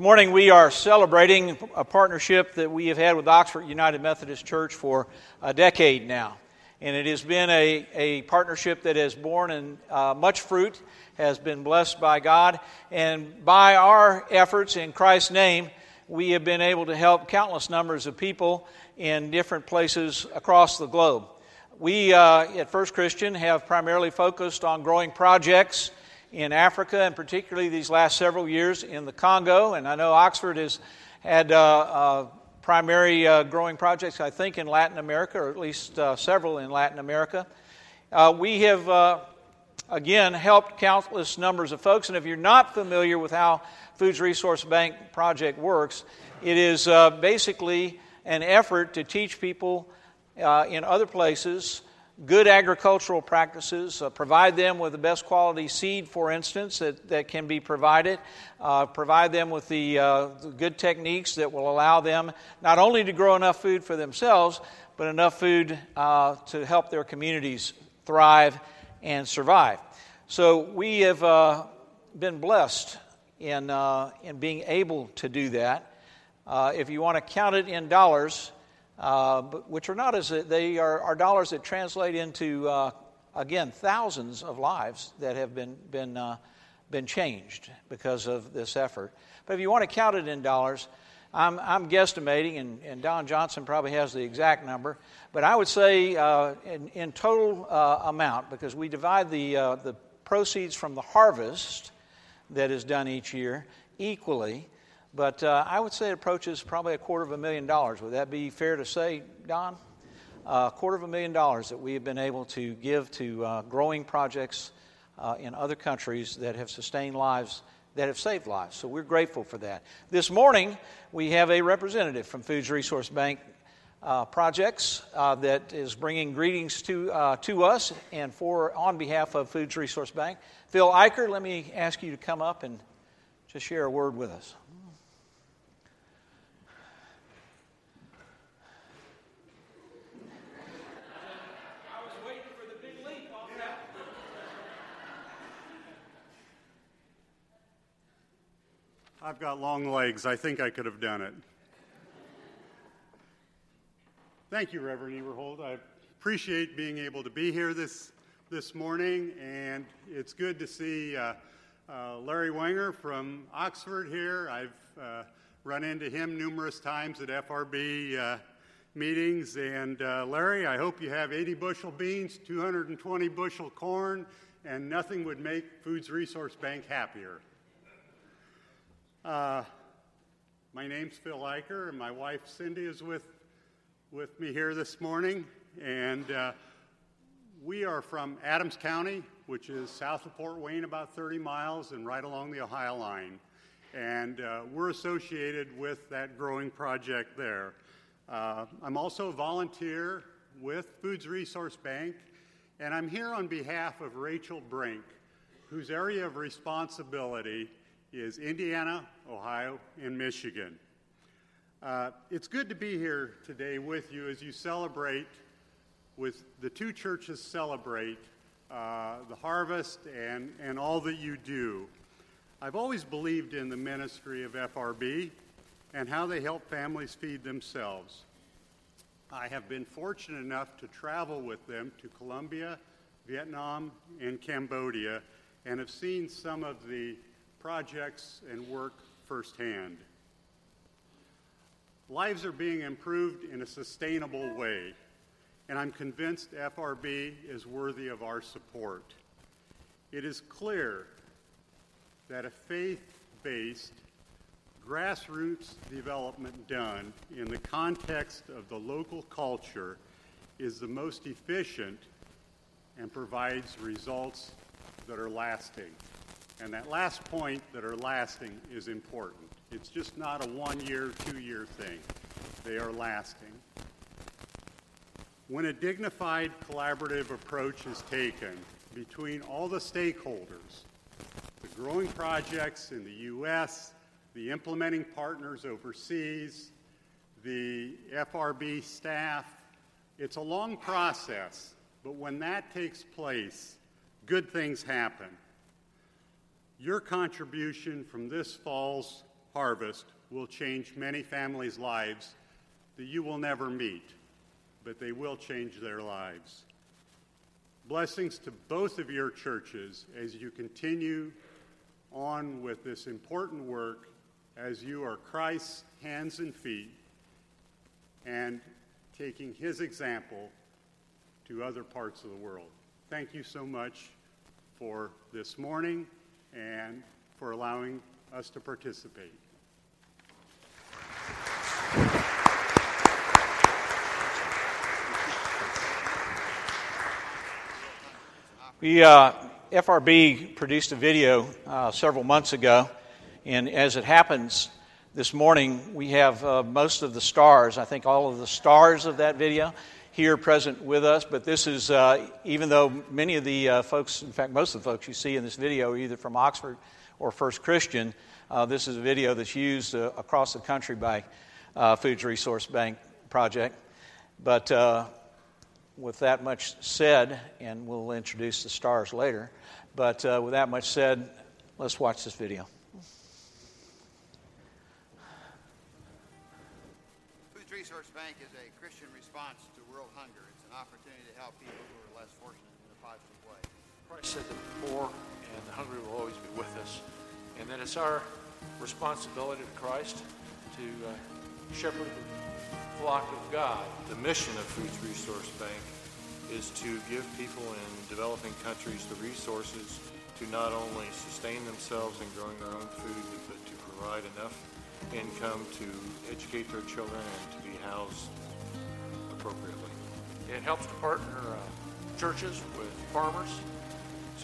morning we are celebrating a partnership that we have had with Oxford United Methodist Church for a decade now. And it has been a, a partnership that has borne in, uh, much fruit, has been blessed by God. And by our efforts in Christ's name, we have been able to help countless numbers of people in different places across the globe. We uh, at First Christian have primarily focused on growing projects in Africa, and particularly these last several years in the Congo. And I know Oxford has had uh, uh, primary uh, growing projects, I think, in Latin America, or at least uh, several in Latin America. Uh, we have, uh, again, helped countless numbers of folks. And if you're not familiar with how Foods Resource Bank project works, it is basically an effort to teach people in other places good agricultural practices, uh, provide them with the best quality seed, for instance, that, that can be provided, uh, provide them with the, uh, the, good techniques that will allow them not only to grow enough food for themselves, but enough food uh, to help their communities thrive and survive. So we have uh, been blessed in, uh, in being able to do that. if you want to count it in dollars, uh, which are not as they are, are dollars that translate into uh, again thousands of lives that have been been uh, been changed because of this effort. But if you want to count it in dollars, I'm, I'm guesstimating, and, and Don Johnson probably has the exact number, but I would say uh, in, in total uh, amount because we divide the the proceeds from the harvest that is done each year equally. But uh, I would say it approaches probably a quarter of a million dollars. Would that be fair to say, Don? A quarter of a million dollars that we have been able to give to uh, growing projects uh, in other countries that have sustained lives, that have saved lives. So we're grateful for that. This morning, we have a representative from Foods Resource Bank uh, projects uh, that is bringing greetings to, uh, to us and for on behalf of Foods Resource Bank. Phil Eicher, let me ask you to come up and just share a word with us. I've got long legs. I think I could have done it. Thank you, Reverend Eberhold. I appreciate being able to be here this, this morning, and it's good to see uh, uh, Larry Wenger from Oxford here. I've uh, run into him numerous times at FRB uh, meetings. And uh, Larry, I hope you have 80 bushel beans, 220 bushel corn, and nothing would make Foods Resource Bank happier. Uh, my name's Phil Eicher, and my wife Cindy is with, with me here this morning. And uh, we are from Adams County, which is south of Fort Wayne, about 30 miles, and right along the Ohio line. And uh, we're associated with that growing project there. Uh, I'm also a volunteer with Foods Resource Bank, and I'm here on behalf of Rachel Brink, whose area of responsibility is Indiana, Ohio, and Michigan. Uh, it's good to be here today with you as you celebrate, with the two churches celebrate uh, the harvest and, and all that you do. I've always believed in the ministry of FRB and how they help families feed themselves. I have been fortunate enough to travel with them to Colombia, Vietnam, and Cambodia, and have seen some of the projects, and work firsthand. Lives are being improved in a sustainable way, and I'm convinced FRB is worthy of our support. It is clear that a faith based, grassroots development done in the context of the local culture is the most efficient and provides results that are lasting. And that last point that are lasting is important. It's just not a one year, two year thing, they are lasting. When a dignified collaborative approach is taken between all the stakeholders, the growing projects in the U.S., the implementing partners overseas, the FRB staff, it's a long process, but when that takes place, good things happen. Your contribution from this fall's harvest will change many families' lives that you will never meet, but they will change their lives. Blessings to both of your churches as you continue on with this important work as you are Christ's hands and feet and taking his example to other parts of the world. Thank you so much for this morning and for allowing us to participate. We, uh, FRB produced a video uh, several months ago, and as it happens, this morning we have uh, most of the stars, I think all of the stars of that video here present with us. But this is, uh, even though many of the uh, folks, in fact, most of the folks you see in this video are either from Oxford or First Christian, uh, this is a video that's used across the country by Foods Resource Bank Project. But with that much said, and we'll introduce the stars later, but uh, with that much said, let's watch this video. Foods Resource Bank is a Christian response to world hunger. It's an opportunity to help people who are less fortunate in a positive way. Christ said that the poor and the hungry will always be with us, and that it's our responsibility to Christ to uh, shepherd the flock of God. The mission of Foods Resource Bank is to give people in developing countries the resources to not only sustain themselves in growing their own food, but to provide enough income to educate their children and to be housed appropriately. It helps to partner uh, churches with farmers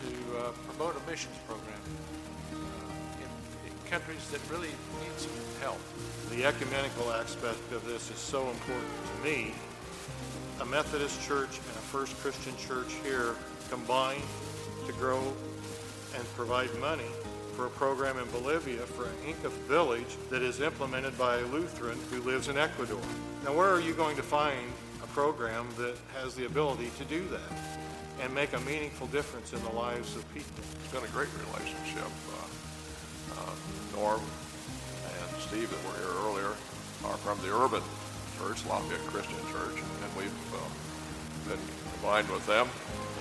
to uh, promote a missions program in countries that really need some help. The ecumenical aspect of this is so important to me. A Methodist church and a First Christian church here combine to grow and provide money for a program in Bolivia for an Inca village that is implemented by a Lutheran who lives in Ecuador. Now, where are you going to find program that has the ability to do that and make a meaningful difference in the lives of people? It's been a great relationship. Uh, uh, Norm and Steve that were here earlier are from the urban church, Lafayette Christian Church, and we've uh, been combined with them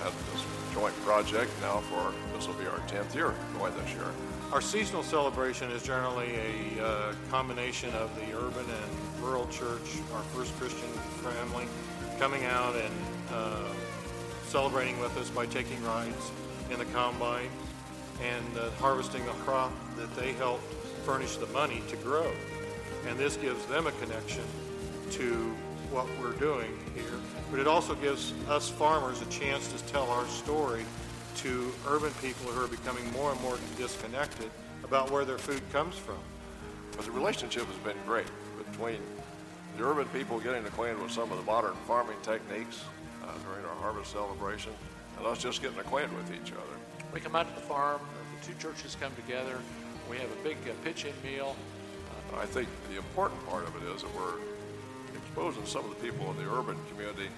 at this joint project now for this will be our 10th year going this year. Our seasonal celebration is generally a uh, combination of the urban and rural church, our first Christian family, coming out and uh, celebrating with us by taking rides in the combine and uh, harvesting a crop that they helped furnish the money to grow. And this gives them a connection to what we're doing here. But it also gives us farmers a chance to tell our story to urban people who are becoming more and more disconnected about where their food comes from. But the relationship has been great between the urban people getting acquainted with some of the modern farming techniques uh, during our harvest celebration, and us just getting acquainted with each other. We come out to the farm, the two churches come together, we have a big uh, pitch-in meal. Uh, I think the important part of it is that we're exposing some of the people in the urban community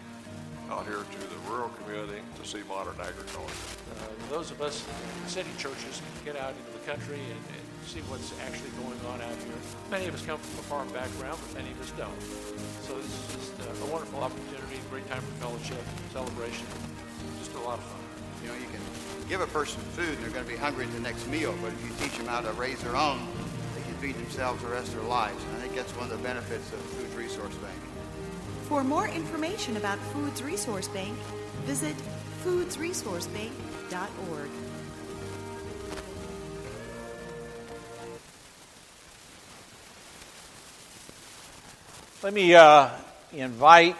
out here to the rural community to see modern agriculture. Uh, those of us in city churches can get out into the country and, and, see what's actually going on out here. Many of us come from a farm background, but many of us don't. So this is just a wonderful opportunity, great time for fellowship, celebration, just a lot of fun. You know, you can give a person food and they're going to be hungry at the next meal, but if you teach them how to raise their own, they can feed themselves the rest of their lives. And I think that's one of the benefits of Foods Resource Bank. For more information about Foods Resource Bank, visit foodsresourcebank.org. Let me uh, invite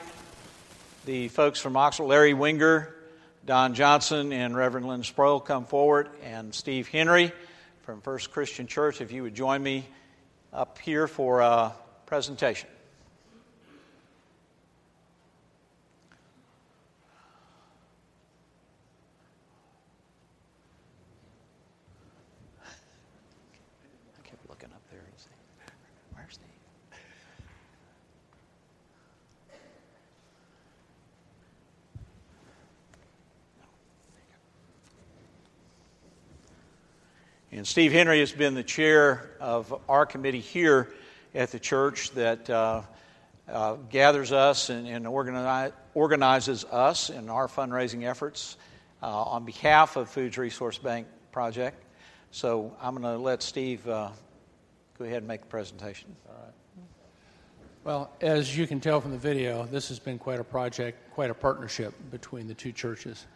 the folks from Oxford, Larry Winger, Don Johnson and Reverend Lynn Sproul come forward, and Steve Henry from First Christian Church, if you would join me up here for a presentation. Steve Henry has been the chair of our committee here at the church that uh, uh, gathers us and, and organize, organizes us in our fundraising efforts uh, on behalf of Foods Resource Bank Project. So I'm going to let Steve uh, go ahead and make the presentation. All right. Well, as you can tell from the video, this has been quite a project, quite a partnership between the two churches.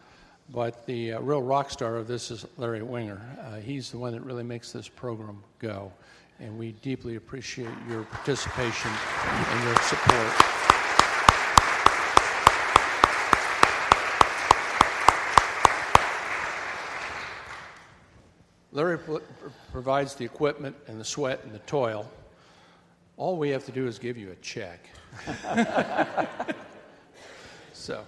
But the uh, real rock star of this is Larry Winger. Uh, he's the one that really makes this program go. And we deeply appreciate your participation and your support. Larry provides the equipment and the sweat and the toil. All we have to do is give you a check. so,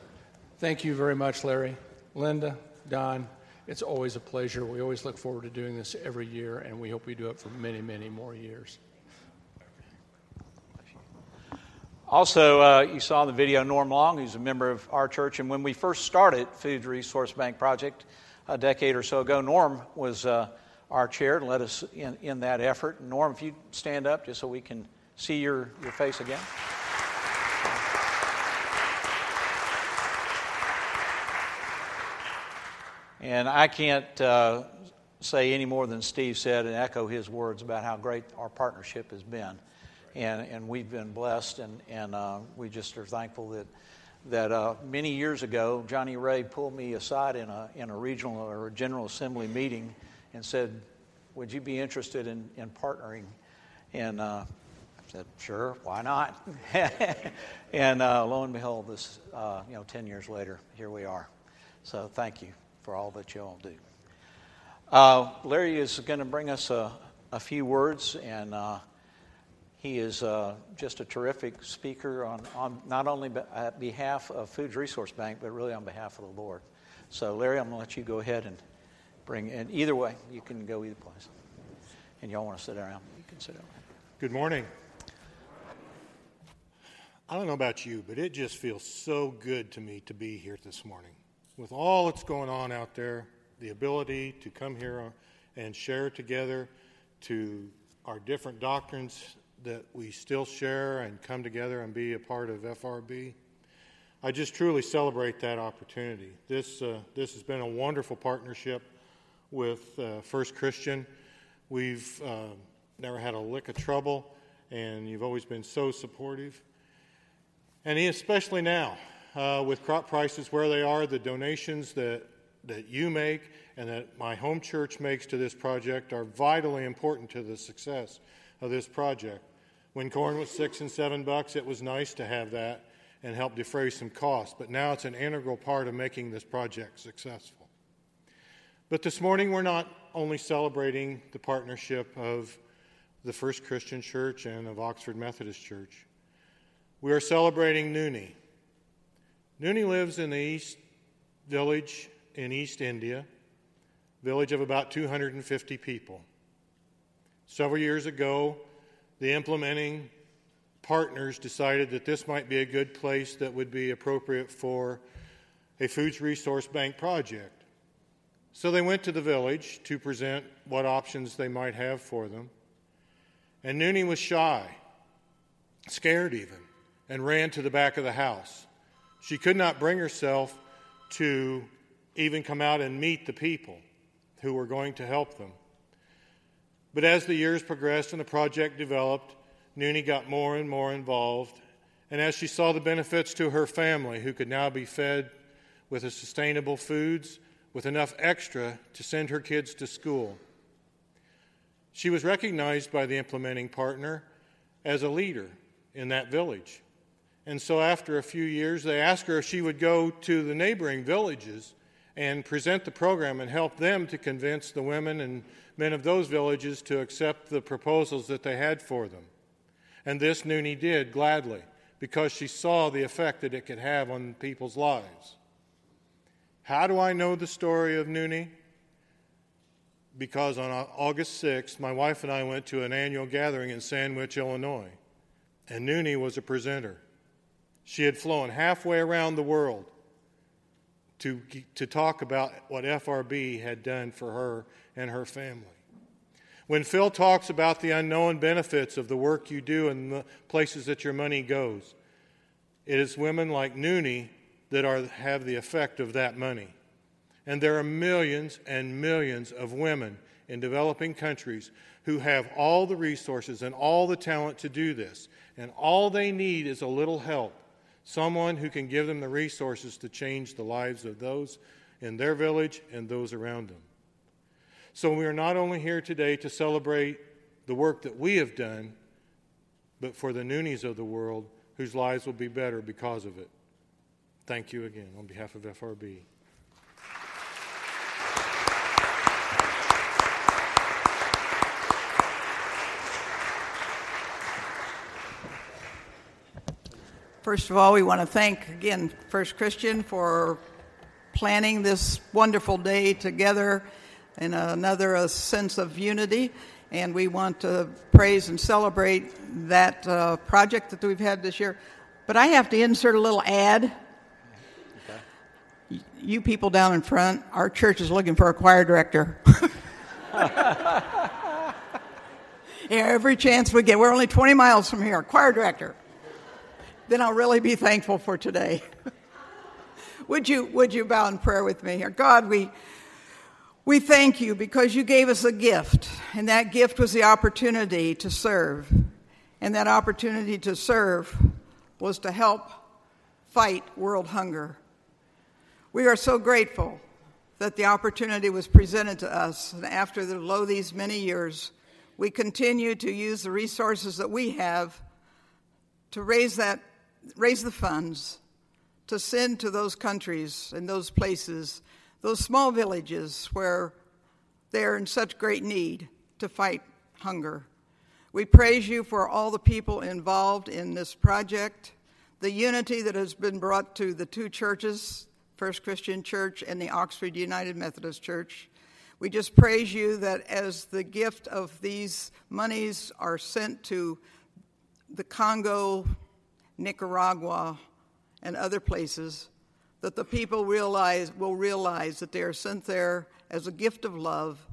thank you very much, Larry. Linda, Don, it's always a pleasure. We always look forward to doing this every year, and we hope we do it for many, many more years. Also, uh, you saw in the video Norm Long, who's a member of our church, and when we first started Food Resource Bank Project a decade or so ago, Norm was uh, our chair and led us in, in that effort. Norm, if you stand up just so we can see your, your face again. And I can't uh, say any more than Steve said and echo his words about how great our partnership has been. And, and we've been blessed, and, and uh, we just are thankful that, that uh, many years ago, Johnny Ray pulled me aside in a, in a regional or a General Assembly meeting and said, Would you be interested in, in partnering? And uh, I said, Sure, why not? and uh, lo and behold, this, uh, you know, 10 years later, here we are. So thank you for all that you all do. Uh, Larry is going to bring us a, a few words, and uh, he is uh, just a terrific speaker on, on not only at behalf of Foods Resource Bank, but really on behalf of the Lord. So, Larry, I'm going to let you go ahead and bring in. Either way, you can go either place. And y'all want to sit around, you can sit down. Good morning. I don't know about you, but it just feels so good to me to be here this morning with all that's going on out there, the ability to come here and share together to our different doctrines that we still share and come together and be a part of FRB. I just truly celebrate that opportunity. This, uh, this has been a wonderful partnership with uh, First Christian. We've uh, never had a lick of trouble, and you've always been so supportive. And especially now, uh, with crop prices where they are, the donations that, that you make and that my home church makes to this project are vitally important to the success of this project. When corn was six and seven bucks, it was nice to have that and help defray some costs, but now it's an integral part of making this project successful. But this morning, we're not only celebrating the partnership of the First Christian Church and of Oxford Methodist Church. We are celebrating Nooni, Nooni lives in the East Village in East India, village of about 250 people. Several years ago, the implementing partners decided that this might be a good place that would be appropriate for a Foods Resource Bank project. So they went to the village to present what options they might have for them. And Nooni was shy, scared even, and ran to the back of the house. She could not bring herself to even come out and meet the people who were going to help them. But as the years progressed and the project developed, Nooni got more and more involved. And as she saw the benefits to her family, who could now be fed with sustainable foods, with enough extra to send her kids to school, she was recognized by the implementing partner as a leader in that village. And so, after a few years, they asked her if she would go to the neighboring villages and present the program and help them to convince the women and men of those villages to accept the proposals that they had for them. And this Nooni did gladly because she saw the effect that it could have on people's lives. How do I know the story of Nooni? Because on August 6th, my wife and I went to an annual gathering in Sandwich, Illinois, and Nooni was a presenter. She had flown halfway around the world to, to talk about what FRB had done for her and her family. When Phil talks about the unknown benefits of the work you do and the places that your money goes, it is women like Noonie that are, have the effect of that money. And there are millions and millions of women in developing countries who have all the resources and all the talent to do this. And all they need is a little help someone who can give them the resources to change the lives of those in their village and those around them. So we are not only here today to celebrate the work that we have done, but for the Noonies of the world whose lives will be better because of it. Thank you again on behalf of FRB. First of all, we want to thank again First Christian for planning this wonderful day together in another a sense of unity. And we want to praise and celebrate that uh, project that we've had this year. But I have to insert a little ad. Okay. You people down in front, our church is looking for a choir director. every chance we get. We're only 20 miles from here. Choir director then I'll really be thankful for today. would you would you bow in prayer with me here? God, we we thank you because you gave us a gift, and that gift was the opportunity to serve. And that opportunity to serve was to help fight world hunger. We are so grateful that the opportunity was presented to us, and after the lo these many years, we continue to use the resources that we have to raise that raise the funds to send to those countries and those places, those small villages where they're in such great need to fight hunger. We praise you for all the people involved in this project, the unity that has been brought to the two churches, First Christian Church and the Oxford United Methodist Church. We just praise you that as the gift of these monies are sent to the Congo, Nicaragua, and other places, that the people realize, will realize that they are sent there as a gift of love.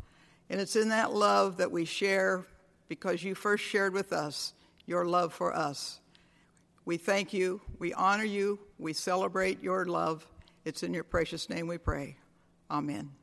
And it's in that love that we share because you first shared with us your love for us. We thank you, we honor you, we celebrate your love. It's in your precious name we pray. Amen.